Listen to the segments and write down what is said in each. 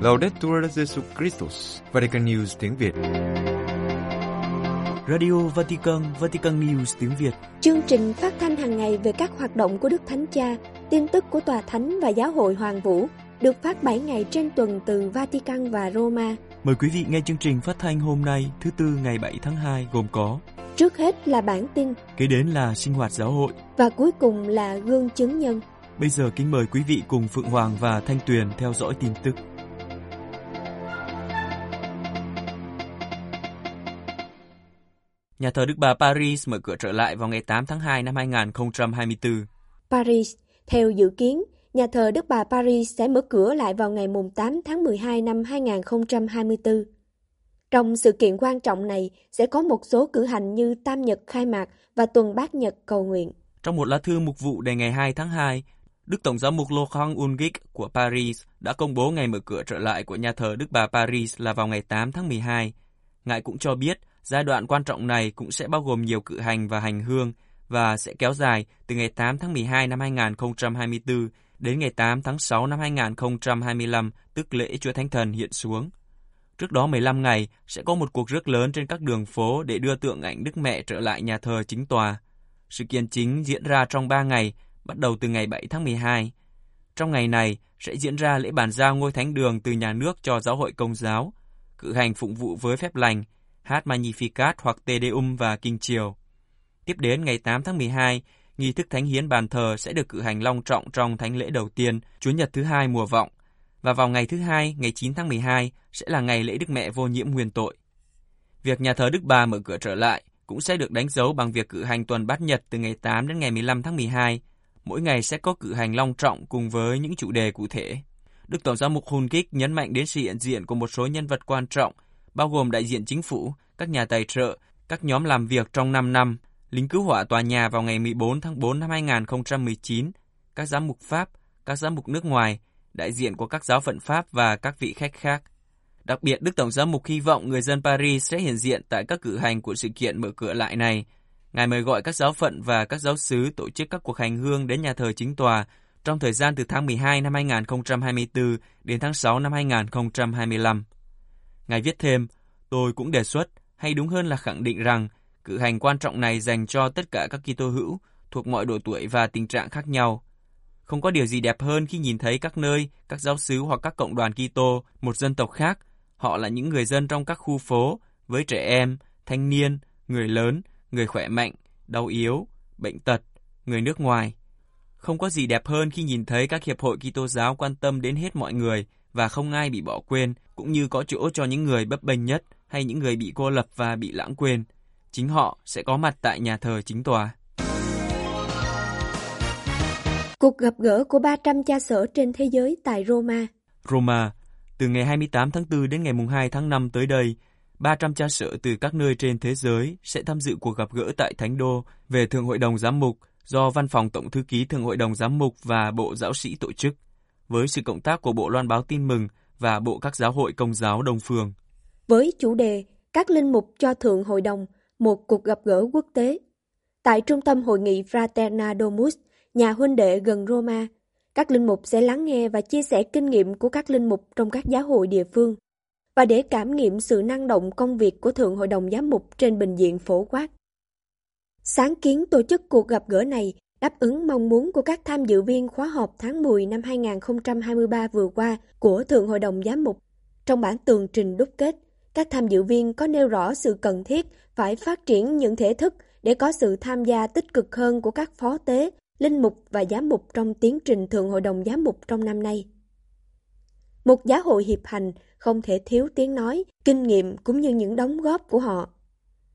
Laudetur Jesus Christus, Vatican News tiếng Việt. Radio Vatican, Vatican News tiếng Việt. Chương trình phát thanh hàng ngày về các hoạt động của Đức Thánh Cha, tin tức của Tòa Thánh và Giáo hội Hoàng Vũ được phát 7 ngày trên tuần từ Vatican và Roma. Mời quý vị nghe chương trình phát thanh hôm nay, thứ tư ngày 7 tháng 2 gồm có Trước hết là bản tin, kế đến là sinh hoạt giáo hội. và cuối cùng là gương chứng nhân. Bây giờ kính mời quý vị cùng Phượng Hoàng và Thanh Tuyền theo dõi tin tức. Nhà thờ Đức Bà Paris mở cửa trở lại vào ngày 8 tháng 2 năm 2024. Paris, theo dự kiến, nhà thờ Đức Bà Paris sẽ mở cửa lại vào ngày mùng 8 tháng 12 năm 2024. Trong sự kiện quan trọng này sẽ có một số cử hành như Tam Nhật khai mạc và Tuần Bát Nhật cầu nguyện. Trong một lá thư mục vụ đề ngày 2 tháng 2, Đức Tổng giám mục Laurent Ulrich của Paris đã công bố ngày mở cửa trở lại của nhà thờ Đức Bà Paris là vào ngày 8 tháng 12. Ngài cũng cho biết giai đoạn quan trọng này cũng sẽ bao gồm nhiều cự hành và hành hương và sẽ kéo dài từ ngày 8 tháng 12 năm 2024 đến ngày 8 tháng 6 năm 2025, tức lễ Chúa Thánh Thần hiện xuống. Trước đó 15 ngày sẽ có một cuộc rước lớn trên các đường phố để đưa tượng ảnh Đức Mẹ trở lại nhà thờ chính tòa. Sự kiện chính diễn ra trong 3 ngày, bắt đầu từ ngày 7 tháng 12. Trong ngày này sẽ diễn ra lễ bàn giao ngôi thánh đường từ nhà nước cho giáo hội công giáo, cử hành phụng vụ với phép lành, hát Magnificat hoặc Te Deum và Kinh Chiều. Tiếp đến ngày 8 tháng 12, nghi thức thánh hiến bàn thờ sẽ được cử hành long trọng trong thánh lễ đầu tiên, Chúa Nhật thứ hai mùa vọng, và vào ngày thứ hai, ngày 9 tháng 12 sẽ là ngày lễ Đức Mẹ vô nhiễm nguyên tội. Việc nhà thờ Đức Bà mở cửa trở lại cũng sẽ được đánh dấu bằng việc cử hành tuần bát nhật từ ngày 8 đến ngày 15 tháng 12. Mỗi ngày sẽ có cử hành long trọng cùng với những chủ đề cụ thể. Đức Tổng giám mục Hun Kích nhấn mạnh đến sự hiện diện của một số nhân vật quan trọng, bao gồm đại diện chính phủ, các nhà tài trợ, các nhóm làm việc trong 5 năm, lính cứu hỏa tòa nhà vào ngày 14 tháng 4 năm 2019, các giám mục Pháp, các giám mục nước ngoài, đại diện của các giáo phận Pháp và các vị khách khác. Đặc biệt, Đức Tổng giám mục hy vọng người dân Paris sẽ hiện diện tại các cử hành của sự kiện mở cửa lại này. Ngài mời gọi các giáo phận và các giáo sứ tổ chức các cuộc hành hương đến nhà thờ chính tòa trong thời gian từ tháng 12 năm 2024 đến tháng 6 năm 2025. Ngài viết thêm, tôi cũng đề xuất, hay đúng hơn là khẳng định rằng, cử hành quan trọng này dành cho tất cả các Kitô hữu thuộc mọi độ tuổi và tình trạng khác nhau. Không có điều gì đẹp hơn khi nhìn thấy các nơi, các giáo xứ hoặc các cộng đoàn Kitô, một dân tộc khác, họ là những người dân trong các khu phố, với trẻ em, thanh niên, người lớn, người khỏe mạnh, đau yếu, bệnh tật, người nước ngoài. Không có gì đẹp hơn khi nhìn thấy các hiệp hội Kitô giáo quan tâm đến hết mọi người và không ai bị bỏ quên, cũng như có chỗ cho những người bấp bênh nhất hay những người bị cô lập và bị lãng quên. Chính họ sẽ có mặt tại nhà thờ chính tòa. Cuộc gặp gỡ của 300 cha sở trên thế giới tại Roma. Roma, từ ngày 28 tháng 4 đến ngày 2 tháng 5 tới đây, 300 cha sở từ các nơi trên thế giới sẽ tham dự cuộc gặp gỡ tại Thánh Đô về Thượng Hội đồng Giám mục do Văn phòng Tổng thư ký Thượng Hội đồng Giám mục và Bộ Giáo sĩ tổ chức, với sự cộng tác của Bộ Loan báo tin mừng và Bộ các giáo hội công giáo Đông Phương. với chủ đề Các linh mục cho Thượng Hội đồng, một cuộc gặp gỡ quốc tế. Tại trung tâm hội nghị Fraterna Domus, nhà huynh đệ gần Roma, các linh mục sẽ lắng nghe và chia sẻ kinh nghiệm của các linh mục trong các giáo hội địa phương và để cảm nghiệm sự năng động công việc của Thượng Hội đồng Giám mục trên bình diện phổ quát. Sáng kiến tổ chức cuộc gặp gỡ này đáp ứng mong muốn của các tham dự viên khóa họp tháng 10 năm 2023 vừa qua của Thượng Hội đồng Giám mục. Trong bản tường trình đúc kết, các tham dự viên có nêu rõ sự cần thiết phải phát triển những thể thức để có sự tham gia tích cực hơn của các phó tế, linh mục và giám mục trong tiến trình Thượng Hội đồng Giám mục trong năm nay. Một giáo hội hiệp hành không thể thiếu tiếng nói, kinh nghiệm cũng như những đóng góp của họ.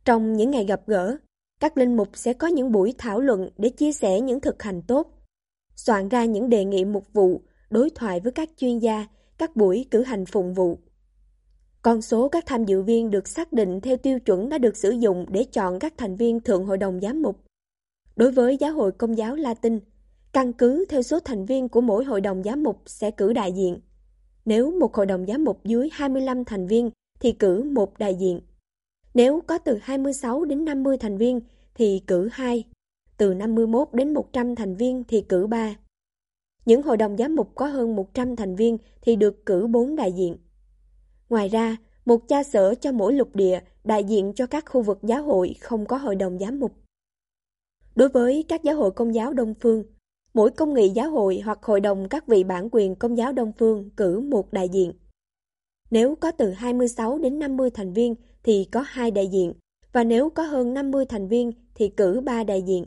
Trong những ngày gặp gỡ, các linh mục sẽ có những buổi thảo luận để chia sẻ những thực hành tốt, soạn ra những đề nghị mục vụ, đối thoại với các chuyên gia, các buổi cử hành phụng vụ. Con số các tham dự viên được xác định theo tiêu chuẩn đã được sử dụng để chọn các thành viên Thượng Hội đồng Giám mục. Đối với Giáo hội Công giáo Latin, căn cứ theo số thành viên của mỗi hội đồng giám mục sẽ cử đại diện. Nếu một hội đồng giám mục dưới 25 thành viên thì cử một đại diện. Nếu có từ 26 đến 50 thành viên thì cử 2. Từ 51 đến 100 thành viên thì cử 3. Những hội đồng giám mục có hơn 100 thành viên thì được cử 4 đại diện. Ngoài ra, một cha sở cho mỗi lục địa đại diện cho các khu vực giáo hội không có hội đồng giám mục. Đối với các giáo hội công giáo Đông Phương, mỗi công nghị giáo hội hoặc hội đồng các vị bản quyền công giáo Đông Phương cử một đại diện. Nếu có từ 26 đến 50 thành viên thì có hai đại diện, và nếu có hơn 50 thành viên thì cử ba đại diện.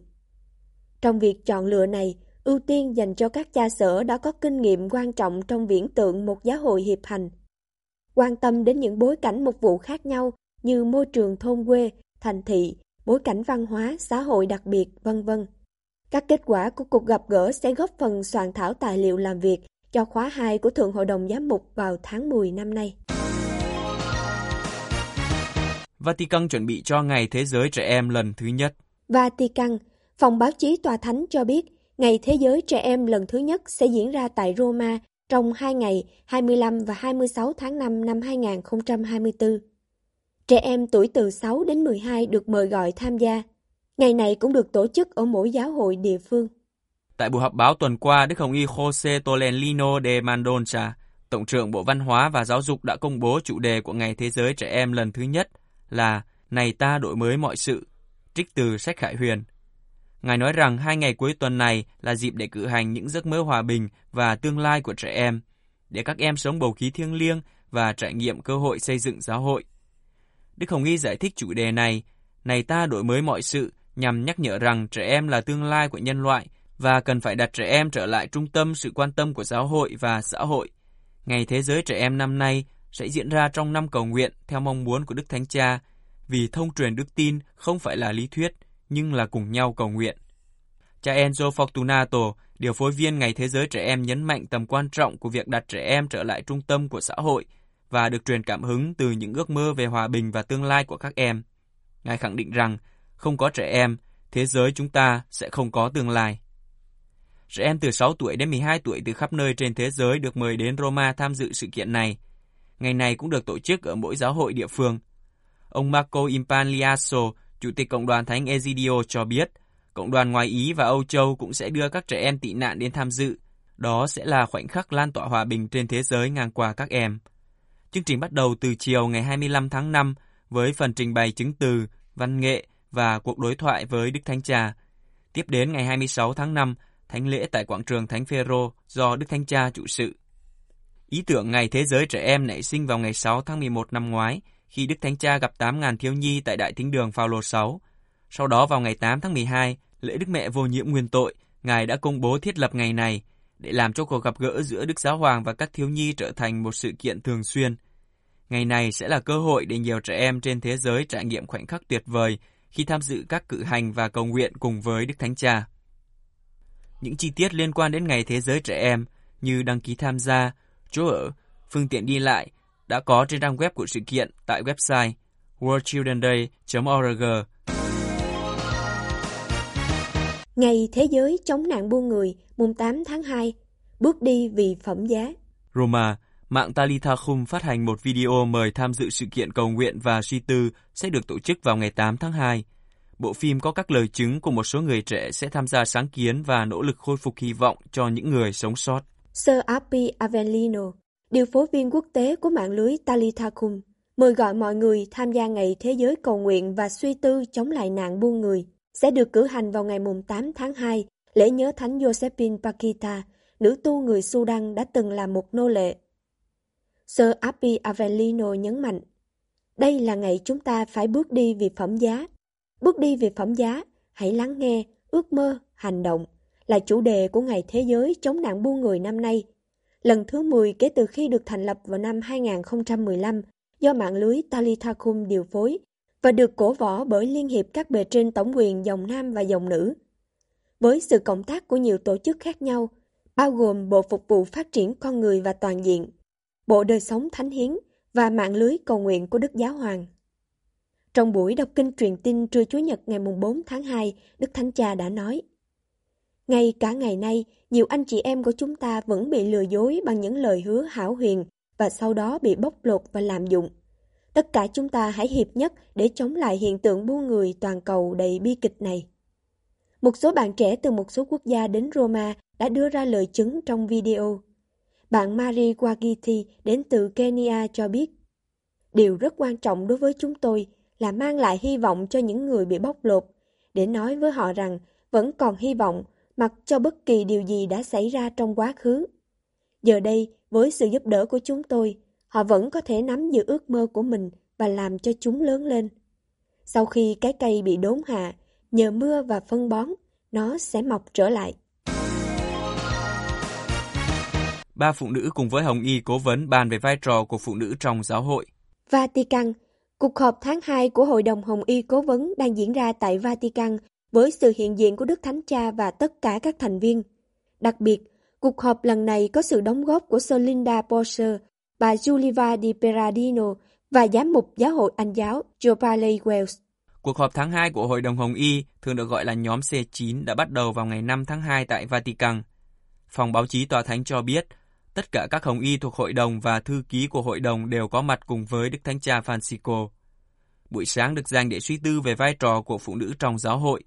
Trong việc chọn lựa này, ưu tiên dành cho các cha sở đã có kinh nghiệm quan trọng trong viễn tượng một giáo hội hiệp hành. Quan tâm đến những bối cảnh mục vụ khác nhau như môi trường thôn quê, thành thị, bối cảnh văn hóa, xã hội đặc biệt, vân vân. Các kết quả của cuộc gặp gỡ sẽ góp phần soạn thảo tài liệu làm việc cho khóa 2 của Thượng Hội đồng Giám mục vào tháng 10 năm nay. Vatican chuẩn bị cho Ngày Thế giới Trẻ Em lần thứ nhất. Vatican, phòng báo chí Tòa Thánh cho biết Ngày Thế giới Trẻ Em lần thứ nhất sẽ diễn ra tại Roma trong hai ngày 25 và 26 tháng 5 năm 2024. Trẻ em tuổi từ 6 đến 12 được mời gọi tham gia. Ngày này cũng được tổ chức ở mỗi giáo hội địa phương. Tại buổi họp báo tuần qua, Đức Hồng Y Jose Tolentino de Mandoncha, Tổng trưởng Bộ Văn hóa và Giáo dục đã công bố chủ đề của Ngày Thế giới Trẻ Em lần thứ nhất là Này ta đổi mới mọi sự, trích từ sách Khải Huyền. Ngài nói rằng hai ngày cuối tuần này là dịp để cử hành những giấc mơ hòa bình và tương lai của trẻ em, để các em sống bầu khí thiêng liêng và trải nghiệm cơ hội xây dựng giáo hội. Đức Hồng Y giải thích chủ đề này, này ta đổi mới mọi sự nhằm nhắc nhở rằng trẻ em là tương lai của nhân loại và cần phải đặt trẻ em trở lại trung tâm sự quan tâm của giáo hội và xã hội. Ngày Thế giới Trẻ Em năm nay sẽ diễn ra trong năm cầu nguyện theo mong muốn của Đức Thánh Cha, vì thông truyền đức tin không phải là lý thuyết, nhưng là cùng nhau cầu nguyện. Cha Enzo Fortunato, điều phối viên Ngày Thế giới Trẻ Em nhấn mạnh tầm quan trọng của việc đặt trẻ em trở lại trung tâm của xã hội và được truyền cảm hứng từ những ước mơ về hòa bình và tương lai của các em. Ngài khẳng định rằng, không có trẻ em, thế giới chúng ta sẽ không có tương lai. Trẻ em từ 6 tuổi đến 12 tuổi từ khắp nơi trên thế giới được mời đến Roma tham dự sự kiện này. Ngày này cũng được tổ chức ở mỗi giáo hội địa phương. Ông Marco Impagliasso, Chủ tịch Cộng đoàn Thánh Egidio cho biết, Cộng đoàn ngoài Ý và Âu Châu cũng sẽ đưa các trẻ em tị nạn đến tham dự. Đó sẽ là khoảnh khắc lan tỏa hòa bình trên thế giới ngang qua các em. Chương trình bắt đầu từ chiều ngày 25 tháng 5 với phần trình bày chứng từ, văn nghệ và cuộc đối thoại với Đức Thánh Cha. Tiếp đến ngày 26 tháng 5, thánh lễ tại quảng trường Thánh Phêrô do Đức Thánh Cha chủ sự. Ý tưởng Ngày Thế giới Trẻ Em nảy sinh vào ngày 6 tháng 11 năm ngoái, khi Đức Thánh Cha gặp 8.000 thiếu nhi tại Đại Thính Đường Phaolô 6. Sau đó vào ngày 8 tháng 12, lễ Đức Mẹ vô nhiễm nguyên tội, Ngài đã công bố thiết lập ngày này để làm cho cuộc gặp gỡ giữa Đức Giáo Hoàng và các thiếu nhi trở thành một sự kiện thường xuyên. Ngày này sẽ là cơ hội để nhiều trẻ em trên thế giới trải nghiệm khoảnh khắc tuyệt vời khi tham dự các cử hành và cầu nguyện cùng với Đức Thánh Cha. Những chi tiết liên quan đến Ngày Thế giới Trẻ Em như đăng ký tham gia, chỗ ở, phương tiện đi lại đã có trên trang web của sự kiện tại website worldchildrenday.org. Ngày Thế giới chống nạn buôn người, mùng 8 tháng 2, bước đi vì phẩm giá. Roma, mạng Talitha Khum phát hành một video mời tham dự sự kiện cầu nguyện và suy tư sẽ được tổ chức vào ngày 8 tháng 2. Bộ phim có các lời chứng của một số người trẻ sẽ tham gia sáng kiến và nỗ lực khôi phục hy vọng cho những người sống sót. Sir Api Avellino, điều phối viên quốc tế của mạng lưới Talitha mời gọi mọi người tham gia ngày Thế giới cầu nguyện và suy tư chống lại nạn buôn người sẽ được cử hành vào ngày 8 tháng 2, lễ nhớ Thánh Josephine Pakita, nữ tu người Sudan đã từng là một nô lệ. Sir Api Avellino nhấn mạnh, đây là ngày chúng ta phải bước đi vì phẩm giá. Bước đi vì phẩm giá, hãy lắng nghe, ước mơ, hành động là chủ đề của Ngày Thế giới chống nạn buôn người năm nay. Lần thứ 10 kể từ khi được thành lập vào năm 2015 do mạng lưới Talithakum điều phối và được cổ võ bởi Liên hiệp các bề trên tổng quyền dòng nam và dòng nữ. Với sự cộng tác của nhiều tổ chức khác nhau, bao gồm Bộ Phục vụ Phát triển Con Người và Toàn diện, Bộ Đời Sống Thánh Hiến và mạng lưới cầu nguyện của Đức Giáo Hoàng. Trong buổi đọc kinh truyền tin trưa Chúa Nhật ngày 4 tháng 2, Đức Thánh Cha đã nói ngay cả ngày nay, nhiều anh chị em của chúng ta vẫn bị lừa dối bằng những lời hứa hảo huyền và sau đó bị bóc lột và lạm dụng. Tất cả chúng ta hãy hiệp nhất để chống lại hiện tượng buôn người toàn cầu đầy bi kịch này. một số bạn trẻ từ một số quốc gia đến Roma đã đưa ra lời chứng trong video. Bạn Mari Wagiti đến từ Kenya cho biết, Điều rất quan trọng đối với chúng tôi là mang lại hy vọng cho những người bị bóc lột, để nói với họ rằng vẫn còn hy vọng mặc cho bất kỳ điều gì đã xảy ra trong quá khứ. Giờ đây, với sự giúp đỡ của chúng tôi, họ vẫn có thể nắm giữ ước mơ của mình và làm cho chúng lớn lên. Sau khi cái cây bị đốn hạ, nhờ mưa và phân bón, nó sẽ mọc trở lại. Ba phụ nữ cùng với Hồng Y cố vấn bàn về vai trò của phụ nữ trong giáo hội. Vatican Cuộc họp tháng 2 của Hội đồng Hồng Y Cố vấn đang diễn ra tại Vatican với sự hiện diện của Đức Thánh Cha và tất cả các thành viên. Đặc biệt, cuộc họp lần này có sự đóng góp của Solinda Porsche, bà Juliva Di Peradino và giám mục giáo hội Anh giáo giovanni Wells. Cuộc họp tháng 2 của Hội đồng Hồng Y, thường được gọi là nhóm C9, đã bắt đầu vào ngày 5 tháng 2 tại Vatican. Phòng báo chí Tòa Thánh cho biết, tất cả các Hồng Y thuộc Hội đồng và thư ký của Hội đồng đều có mặt cùng với Đức Thánh Cha Francisco. Buổi sáng được dành để suy tư về vai trò của phụ nữ trong giáo hội,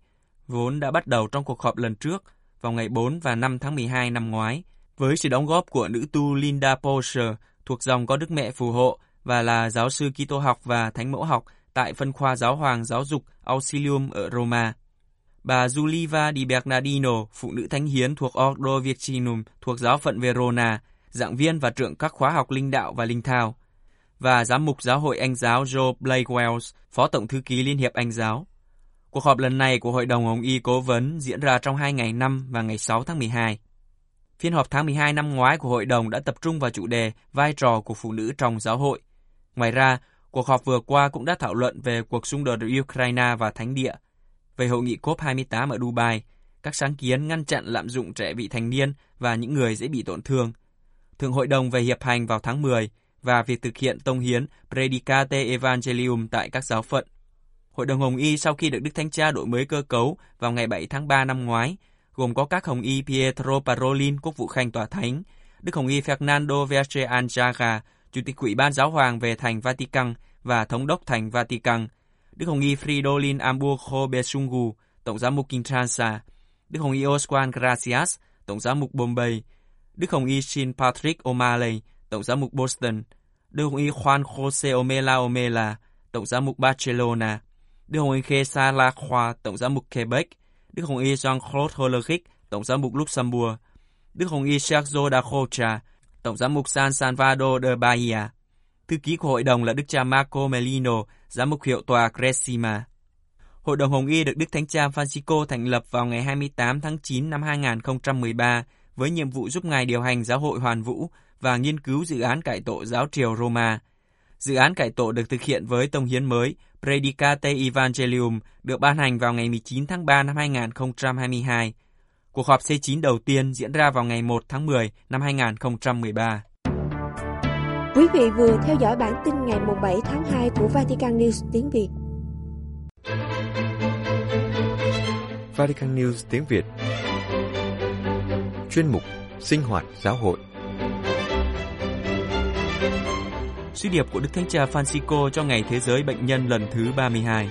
vốn đã bắt đầu trong cuộc họp lần trước vào ngày 4 và 5 tháng 12 năm ngoái, với sự đóng góp của nữ tu Linda Porcher thuộc dòng có Đức Mẹ phù hộ và là giáo sư Kitô học và Thánh mẫu học tại phân khoa giáo hoàng giáo dục Auxilium ở Roma. Bà Giuliva Di Bernardino, phụ nữ thánh hiến thuộc Ordo Virginum thuộc giáo phận Verona, giảng viên và trưởng các khóa học linh đạo và linh thao, và giám mục giáo hội Anh giáo Joe Blake Wells, phó tổng thư ký Liên hiệp Anh giáo. Cuộc họp lần này của Hội đồng Hồng Y Cố vấn diễn ra trong hai ngày 5 và ngày 6 tháng 12. Phiên họp tháng 12 năm ngoái của hội đồng đã tập trung vào chủ đề vai trò của phụ nữ trong giáo hội. Ngoài ra, cuộc họp vừa qua cũng đã thảo luận về cuộc xung đột ở Ukraine và Thánh địa, về hội nghị COP28 ở Dubai, các sáng kiến ngăn chặn lạm dụng trẻ vị thành niên và những người dễ bị tổn thương, Thượng Hội đồng về Hiệp hành vào tháng 10 và việc thực hiện tông hiến Predicate Evangelium tại các giáo phận. Hội đồng Hồng Y sau khi được Đức Thánh Cha đổi mới cơ cấu vào ngày 7 tháng 3 năm ngoái, gồm có các Hồng Y Pietro Parolin, quốc vụ khanh tòa thánh, Đức Hồng Y Fernando Verge Anjaga, Chủ tịch Ủy ban Giáo hoàng về thành Vatican và Thống đốc thành Vatican, Đức Hồng Y Fridolin Amburgo Besungu, Tổng giám mục Kinshasa, Đức Hồng Y Oswan Gracias, Tổng giám mục Bombay, Đức Hồng Y Shin Patrick O'Malley, Tổng giám mục Boston, Đức Hồng Y Juan Jose Omela Omela, Tổng giám mục Barcelona, Đức Hồng Y Khesa Lacroix, Tổng giám mục Quebec, Đức Hồng Y Jean-Claude Hollerich, Tổng giám mục Luxembourg, Đức Hồng Y Sergio da Rocha, Tổng giám mục San Salvador de Bahia. Thư ký của hội đồng là Đức cha Marco Melino, giám mục hiệu tòa Cresima. Hội đồng Hồng Y được Đức Thánh cha Francisco thành lập vào ngày 28 tháng 9 năm 2013 với nhiệm vụ giúp Ngài điều hành giáo hội hoàn vũ và nghiên cứu dự án cải tổ giáo triều Roma. Dự án cải tổ được thực hiện với tông hiến mới Predicate Evangelium được ban hành vào ngày 19 tháng 3 năm 2022. Cuộc họp C9 đầu tiên diễn ra vào ngày 1 tháng 10 năm 2013. Quý vị vừa theo dõi bản tin ngày 7 tháng 2 của Vatican News tiếng Việt. Vatican News tiếng Việt chuyên mục Sinh hoạt giáo hội. Suy điệp của Đức Thánh Cha Francisco cho Ngày Thế giới Bệnh nhân lần thứ 32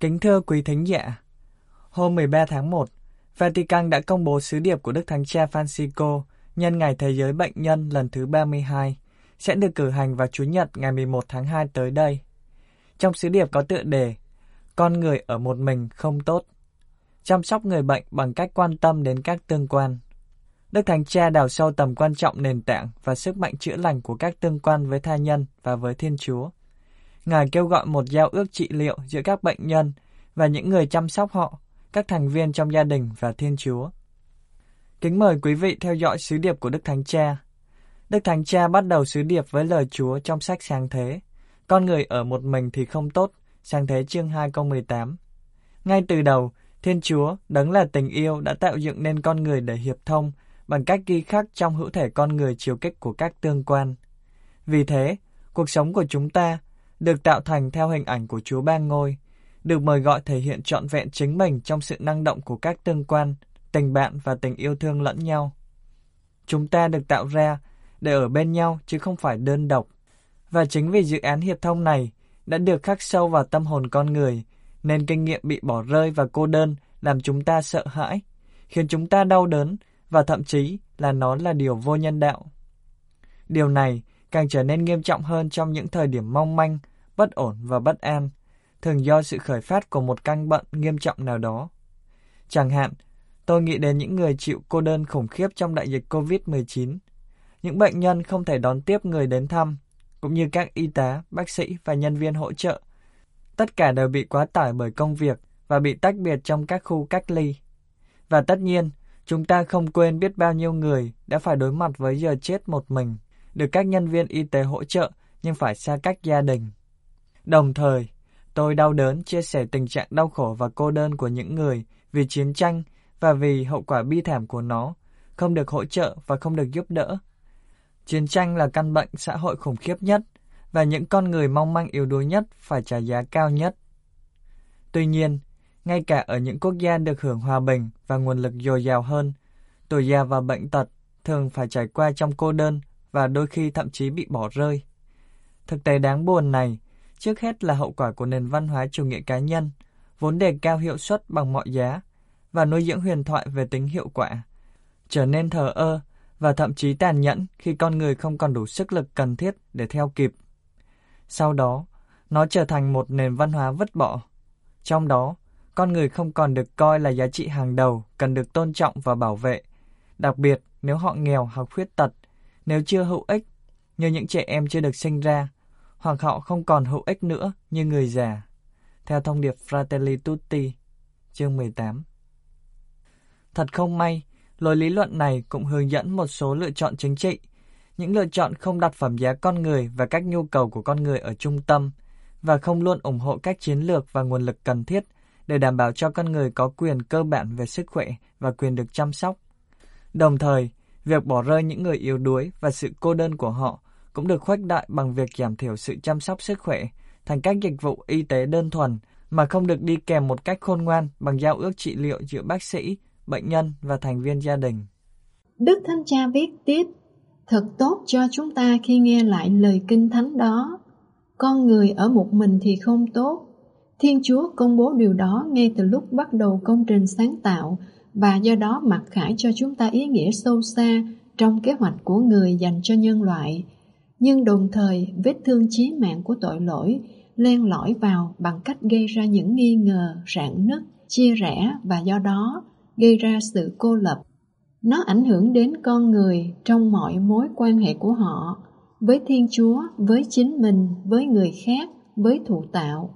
Kính thưa quý thính giả, hôm 13 tháng 1, Vatican đã công bố sứ điệp của Đức Thánh Cha Francisco nhân Ngày Thế giới Bệnh nhân lần thứ 32 sẽ được cử hành vào Chủ nhật ngày 11 tháng 2 tới đây. Trong sứ điệp có tựa đề Con người ở một mình không tốt chăm sóc người bệnh bằng cách quan tâm đến các tương quan. Đức Thánh Cha đào sâu tầm quan trọng nền tảng và sức mạnh chữa lành của các tương quan với tha nhân và với Thiên Chúa. Ngài kêu gọi một giao ước trị liệu giữa các bệnh nhân và những người chăm sóc họ, các thành viên trong gia đình và Thiên Chúa. Kính mời quý vị theo dõi sứ điệp của Đức Thánh Cha. Đức Thánh Cha bắt đầu sứ điệp với lời Chúa trong sách Sáng Thế. Con người ở một mình thì không tốt, Sáng Thế chương 2 câu 18. Ngay từ đầu, Thiên Chúa, đấng là tình yêu, đã tạo dựng nên con người để hiệp thông bằng cách ghi khắc trong hữu thể con người chiều kích của các tương quan. Vì thế, cuộc sống của chúng ta được tạo thành theo hình ảnh của Chúa Ba Ngôi, được mời gọi thể hiện trọn vẹn chính mình trong sự năng động của các tương quan, tình bạn và tình yêu thương lẫn nhau. Chúng ta được tạo ra để ở bên nhau chứ không phải đơn độc. Và chính vì dự án hiệp thông này đã được khắc sâu vào tâm hồn con người, nên kinh nghiệm bị bỏ rơi và cô đơn làm chúng ta sợ hãi, khiến chúng ta đau đớn và thậm chí là nó là điều vô nhân đạo. Điều này càng trở nên nghiêm trọng hơn trong những thời điểm mong manh, bất ổn và bất an, thường do sự khởi phát của một căn bệnh nghiêm trọng nào đó. Chẳng hạn, tôi nghĩ đến những người chịu cô đơn khủng khiếp trong đại dịch COVID-19. Những bệnh nhân không thể đón tiếp người đến thăm, cũng như các y tá, bác sĩ và nhân viên hỗ trợ. Tất cả đều bị quá tải bởi công việc và bị tách biệt trong các khu cách ly. Và tất nhiên, chúng ta không quên biết bao nhiêu người đã phải đối mặt với giờ chết một mình, được các nhân viên y tế hỗ trợ nhưng phải xa cách gia đình. Đồng thời, tôi đau đớn chia sẻ tình trạng đau khổ và cô đơn của những người vì chiến tranh và vì hậu quả bi thảm của nó, không được hỗ trợ và không được giúp đỡ. Chiến tranh là căn bệnh xã hội khủng khiếp nhất và những con người mong manh yếu đuối nhất phải trả giá cao nhất. Tuy nhiên, ngay cả ở những quốc gia được hưởng hòa bình và nguồn lực dồi dào hơn, tuổi già và bệnh tật thường phải trải qua trong cô đơn và đôi khi thậm chí bị bỏ rơi. Thực tế đáng buồn này, trước hết là hậu quả của nền văn hóa chủ nghĩa cá nhân, vốn đề cao hiệu suất bằng mọi giá và nuôi dưỡng huyền thoại về tính hiệu quả, trở nên thờ ơ và thậm chí tàn nhẫn khi con người không còn đủ sức lực cần thiết để theo kịp. Sau đó, nó trở thành một nền văn hóa vứt bỏ. Trong đó, con người không còn được coi là giá trị hàng đầu cần được tôn trọng và bảo vệ, đặc biệt nếu họ nghèo hoặc khuyết tật, nếu chưa hữu ích, như những trẻ em chưa được sinh ra, hoặc họ không còn hữu ích nữa như người già. Theo thông điệp Fratelli Tutti, chương 18. Thật không may, lối lý luận này cũng hướng dẫn một số lựa chọn chính trị, những lựa chọn không đặt phẩm giá con người và các nhu cầu của con người ở trung tâm, và không luôn ủng hộ các chiến lược và nguồn lực cần thiết để đảm bảo cho con người có quyền cơ bản về sức khỏe và quyền được chăm sóc. Đồng thời, việc bỏ rơi những người yếu đuối và sự cô đơn của họ cũng được khuếch đại bằng việc giảm thiểu sự chăm sóc sức khỏe thành các dịch vụ y tế đơn thuần mà không được đi kèm một cách khôn ngoan bằng giao ước trị liệu giữa bác sĩ, bệnh nhân và thành viên gia đình. Đức Thánh Cha viết tiếp, thật tốt cho chúng ta khi nghe lại lời kinh thánh đó. Con người ở một mình thì không tốt, Thiên Chúa công bố điều đó ngay từ lúc bắt đầu công trình sáng tạo và do đó mặc khải cho chúng ta ý nghĩa sâu xa trong kế hoạch của người dành cho nhân loại. Nhưng đồng thời vết thương chí mạng của tội lỗi len lỏi vào bằng cách gây ra những nghi ngờ, rạn nứt, chia rẽ và do đó gây ra sự cô lập. Nó ảnh hưởng đến con người trong mọi mối quan hệ của họ, với Thiên Chúa, với chính mình, với người khác, với thụ tạo.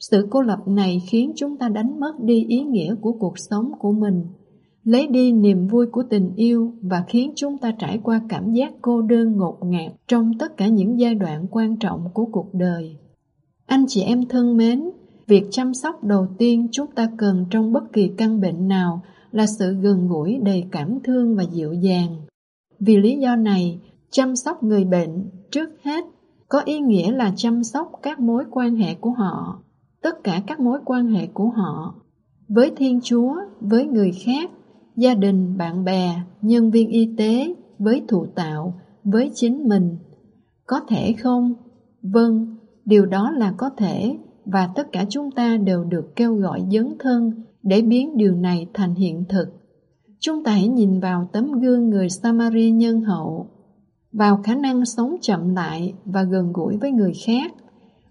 Sự cô lập này khiến chúng ta đánh mất đi ý nghĩa của cuộc sống của mình, lấy đi niềm vui của tình yêu và khiến chúng ta trải qua cảm giác cô đơn ngột ngạt trong tất cả những giai đoạn quan trọng của cuộc đời. Anh chị em thân mến, việc chăm sóc đầu tiên chúng ta cần trong bất kỳ căn bệnh nào là sự gần gũi đầy cảm thương và dịu dàng. Vì lý do này, chăm sóc người bệnh trước hết có ý nghĩa là chăm sóc các mối quan hệ của họ tất cả các mối quan hệ của họ với Thiên Chúa, với người khác, gia đình, bạn bè, nhân viên y tế, với thụ tạo, với chính mình. Có thể không? Vâng, điều đó là có thể và tất cả chúng ta đều được kêu gọi dấn thân để biến điều này thành hiện thực. Chúng ta hãy nhìn vào tấm gương người Samari nhân hậu, vào khả năng sống chậm lại và gần gũi với người khác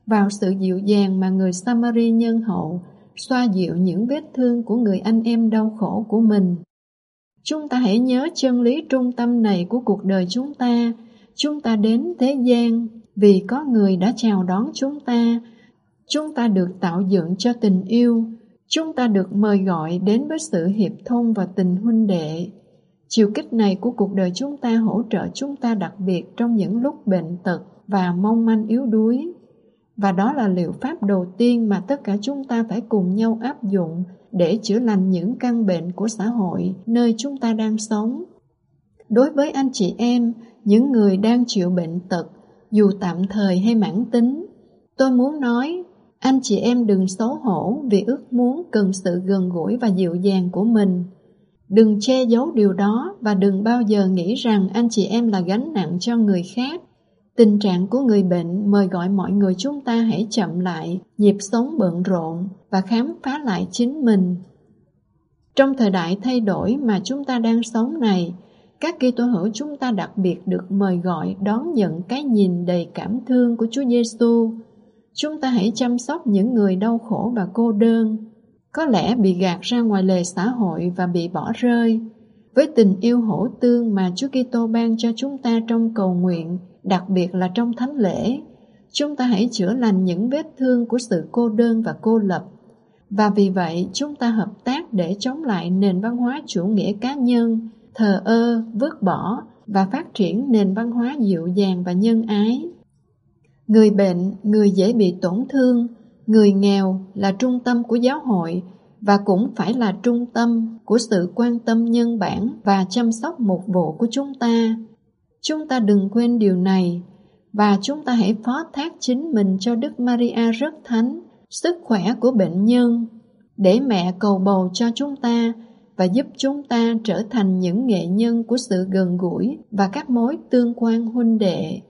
vào sự dịu dàng mà người Samari nhân hậu, xoa dịu những vết thương của người anh em đau khổ của mình. Chúng ta hãy nhớ chân lý trung tâm này của cuộc đời chúng ta. Chúng ta đến thế gian vì có người đã chào đón chúng ta. Chúng ta được tạo dựng cho tình yêu. Chúng ta được mời gọi đến với sự hiệp thông và tình huynh đệ. Chiều kích này của cuộc đời chúng ta hỗ trợ chúng ta đặc biệt trong những lúc bệnh tật và mong manh yếu đuối. Và đó là liệu pháp đầu tiên mà tất cả chúng ta phải cùng nhau áp dụng để chữa lành những căn bệnh của xã hội nơi chúng ta đang sống. Đối với anh chị em, những người đang chịu bệnh tật, dù tạm thời hay mãn tính, tôi muốn nói anh chị em đừng xấu hổ vì ước muốn cần sự gần gũi và dịu dàng của mình. Đừng che giấu điều đó và đừng bao giờ nghĩ rằng anh chị em là gánh nặng cho người khác Tình trạng của người bệnh mời gọi mọi người chúng ta hãy chậm lại nhịp sống bận rộn và khám phá lại chính mình. Trong thời đại thay đổi mà chúng ta đang sống này, các Kitô hữu chúng ta đặc biệt được mời gọi đón nhận cái nhìn đầy cảm thương của Chúa Giêsu. Chúng ta hãy chăm sóc những người đau khổ và cô đơn, có lẽ bị gạt ra ngoài lề xã hội và bị bỏ rơi. Với tình yêu hổ tương mà Chúa Kitô ban cho chúng ta trong cầu nguyện, đặc biệt là trong thánh lễ, chúng ta hãy chữa lành những vết thương của sự cô đơn và cô lập. Và vì vậy, chúng ta hợp tác để chống lại nền văn hóa chủ nghĩa cá nhân, thờ ơ, vứt bỏ và phát triển nền văn hóa dịu dàng và nhân ái. Người bệnh, người dễ bị tổn thương, người nghèo là trung tâm của giáo hội và cũng phải là trung tâm của sự quan tâm nhân bản và chăm sóc một vụ của chúng ta. Chúng ta đừng quên điều này và chúng ta hãy phó thác chính mình cho Đức Maria rất thánh, sức khỏe của bệnh nhân, để mẹ cầu bầu cho chúng ta và giúp chúng ta trở thành những nghệ nhân của sự gần gũi và các mối tương quan huynh đệ.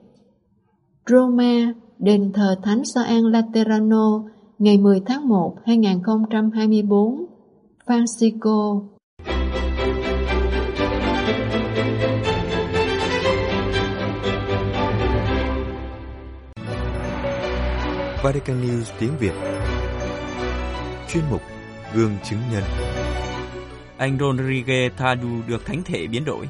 Roma, đền thờ Thánh Gioan Laterano, ngày 10 tháng 1, 2024, Francisco Vatican News tiếng Việt Chuyên mục Gương chứng nhân Anh Rodrigue Thadu được thánh thể biến đổi.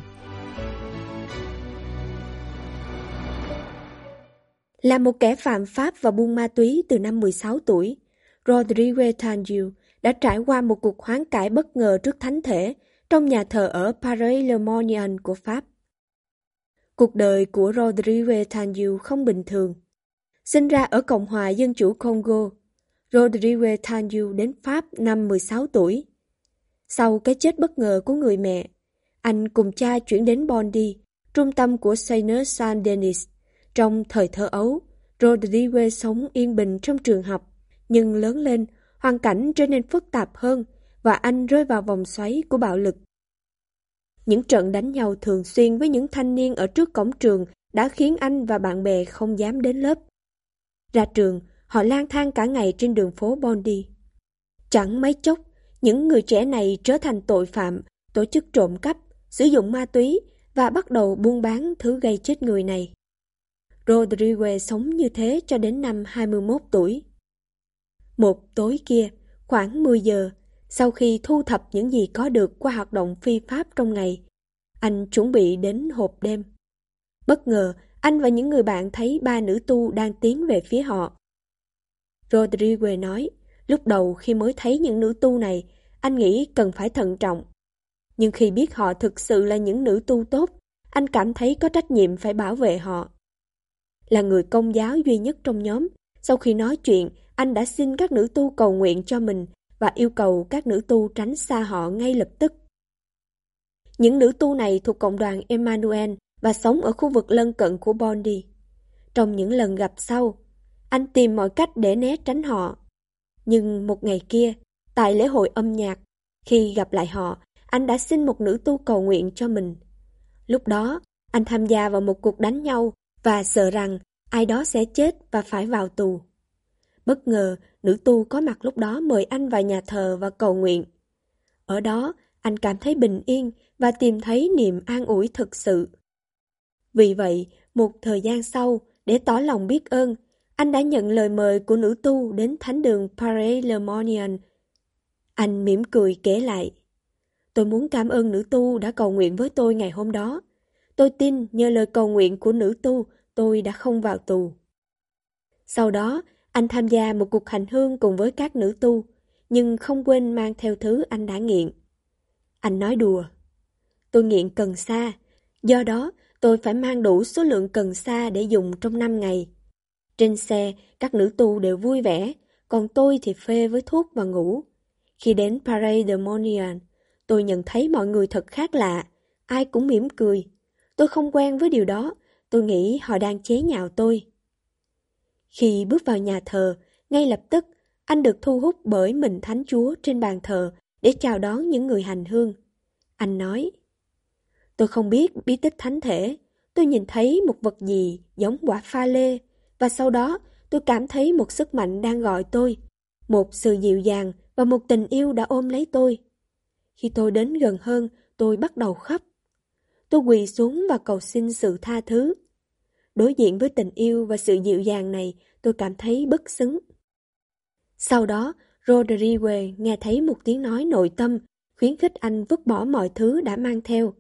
Là một kẻ phạm pháp và buôn ma túy từ năm 16 tuổi, Rodrigue Tangiu đã trải qua một cuộc hoán cải bất ngờ trước thánh thể trong nhà thờ ở Paris Le Monian của Pháp. Cuộc đời của Rodrigue Tangiu không bình thường. Sinh ra ở Cộng hòa Dân chủ Congo, Rodrigue Tanyu đến Pháp năm 16 tuổi. Sau cái chết bất ngờ của người mẹ, anh cùng cha chuyển đến Bondi, trung tâm của Seigneur Saint-Denis. Trong thời thơ ấu, Rodrigue sống yên bình trong trường học, nhưng lớn lên, hoàn cảnh trở nên phức tạp hơn và anh rơi vào vòng xoáy của bạo lực. Những trận đánh nhau thường xuyên với những thanh niên ở trước cổng trường đã khiến anh và bạn bè không dám đến lớp. Ra trường, họ lang thang cả ngày trên đường phố Bondi. Chẳng mấy chốc, những người trẻ này trở thành tội phạm, tổ chức trộm cắp, sử dụng ma túy và bắt đầu buôn bán thứ gây chết người này. Rodriguez sống như thế cho đến năm 21 tuổi. Một tối kia, khoảng 10 giờ, sau khi thu thập những gì có được qua hoạt động phi pháp trong ngày, anh chuẩn bị đến hộp đêm. Bất ngờ, anh và những người bạn thấy ba nữ tu đang tiến về phía họ. Rodrigue nói, lúc đầu khi mới thấy những nữ tu này, anh nghĩ cần phải thận trọng. Nhưng khi biết họ thực sự là những nữ tu tốt, anh cảm thấy có trách nhiệm phải bảo vệ họ. Là người công giáo duy nhất trong nhóm, sau khi nói chuyện, anh đã xin các nữ tu cầu nguyện cho mình và yêu cầu các nữ tu tránh xa họ ngay lập tức. Những nữ tu này thuộc cộng đoàn Emmanuel và sống ở khu vực lân cận của Bondi. Trong những lần gặp sau, anh tìm mọi cách để né tránh họ. Nhưng một ngày kia, tại lễ hội âm nhạc, khi gặp lại họ, anh đã xin một nữ tu cầu nguyện cho mình. Lúc đó, anh tham gia vào một cuộc đánh nhau và sợ rằng ai đó sẽ chết và phải vào tù. Bất ngờ, nữ tu có mặt lúc đó mời anh vào nhà thờ và cầu nguyện. Ở đó, anh cảm thấy bình yên và tìm thấy niềm an ủi thực sự. Vì vậy, một thời gian sau, để tỏ lòng biết ơn, anh đã nhận lời mời của nữ tu đến thánh đường Paris Le Monian. Anh mỉm cười kể lại. Tôi muốn cảm ơn nữ tu đã cầu nguyện với tôi ngày hôm đó. Tôi tin nhờ lời cầu nguyện của nữ tu, tôi đã không vào tù. Sau đó, anh tham gia một cuộc hành hương cùng với các nữ tu, nhưng không quên mang theo thứ anh đã nghiện. Anh nói đùa. Tôi nghiện cần sa, do đó tôi phải mang đủ số lượng cần sa để dùng trong 5 ngày. Trên xe, các nữ tu đều vui vẻ, còn tôi thì phê với thuốc và ngủ. Khi đến Parade de Monian, tôi nhận thấy mọi người thật khác lạ, ai cũng mỉm cười. Tôi không quen với điều đó, tôi nghĩ họ đang chế nhạo tôi. Khi bước vào nhà thờ, ngay lập tức anh được thu hút bởi mình thánh chúa trên bàn thờ để chào đón những người hành hương. Anh nói, tôi không biết bí tích thánh thể, tôi nhìn thấy một vật gì giống quả pha lê, và sau đó tôi cảm thấy một sức mạnh đang gọi tôi, một sự dịu dàng và một tình yêu đã ôm lấy tôi. Khi tôi đến gần hơn, tôi bắt đầu khóc. Tôi quỳ xuống và cầu xin sự tha thứ. Đối diện với tình yêu và sự dịu dàng này, tôi cảm thấy bất xứng. Sau đó, Rodriguez nghe thấy một tiếng nói nội tâm, khuyến khích anh vứt bỏ mọi thứ đã mang theo.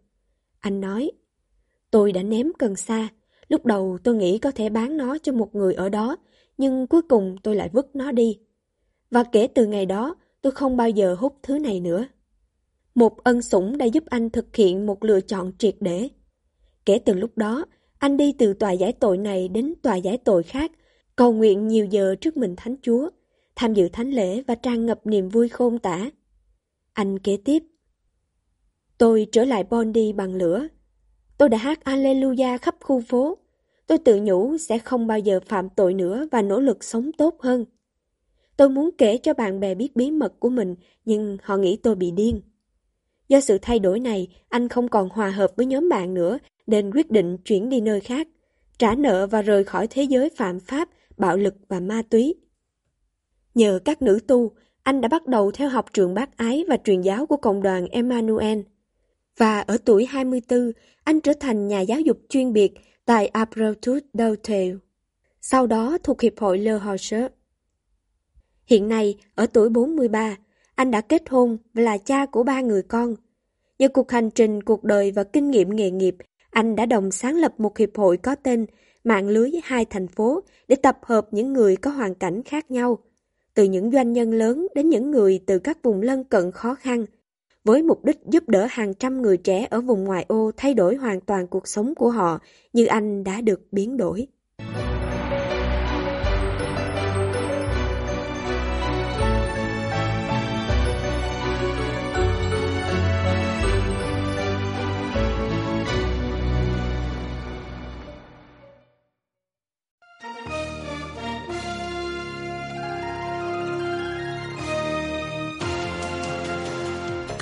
Anh nói, tôi đã ném cần sa. Lúc đầu tôi nghĩ có thể bán nó cho một người ở đó, nhưng cuối cùng tôi lại vứt nó đi. Và kể từ ngày đó, tôi không bao giờ hút thứ này nữa. Một ân sủng đã giúp anh thực hiện một lựa chọn triệt để. Kể từ lúc đó, anh đi từ tòa giải tội này đến tòa giải tội khác, cầu nguyện nhiều giờ trước mình Thánh Chúa, tham dự thánh lễ và tràn ngập niềm vui khôn tả. Anh kế tiếp. Tôi trở lại Bondi bằng lửa. Tôi đã hát Alleluia khắp khu phố. Tôi tự nhủ sẽ không bao giờ phạm tội nữa và nỗ lực sống tốt hơn. Tôi muốn kể cho bạn bè biết bí mật của mình, nhưng họ nghĩ tôi bị điên. Do sự thay đổi này, anh không còn hòa hợp với nhóm bạn nữa, nên quyết định chuyển đi nơi khác, trả nợ và rời khỏi thế giới phạm pháp, bạo lực và ma túy. Nhờ các nữ tu, anh đã bắt đầu theo học trường bác ái và truyền giáo của cộng đoàn Emmanuel. Và ở tuổi 24, anh trở thành nhà giáo dục chuyên biệt tại Abrotut Dautel. Sau đó thuộc Hiệp hội Le Horse. Hiện nay, ở tuổi 43, anh đã kết hôn và là cha của ba người con. Nhờ cuộc hành trình cuộc đời và kinh nghiệm nghề nghiệp, anh đã đồng sáng lập một hiệp hội có tên Mạng lưới hai thành phố để tập hợp những người có hoàn cảnh khác nhau, từ những doanh nhân lớn đến những người từ các vùng lân cận khó khăn, với mục đích giúp đỡ hàng trăm người trẻ ở vùng ngoại ô thay đổi hoàn toàn cuộc sống của họ, như anh đã được biến đổi.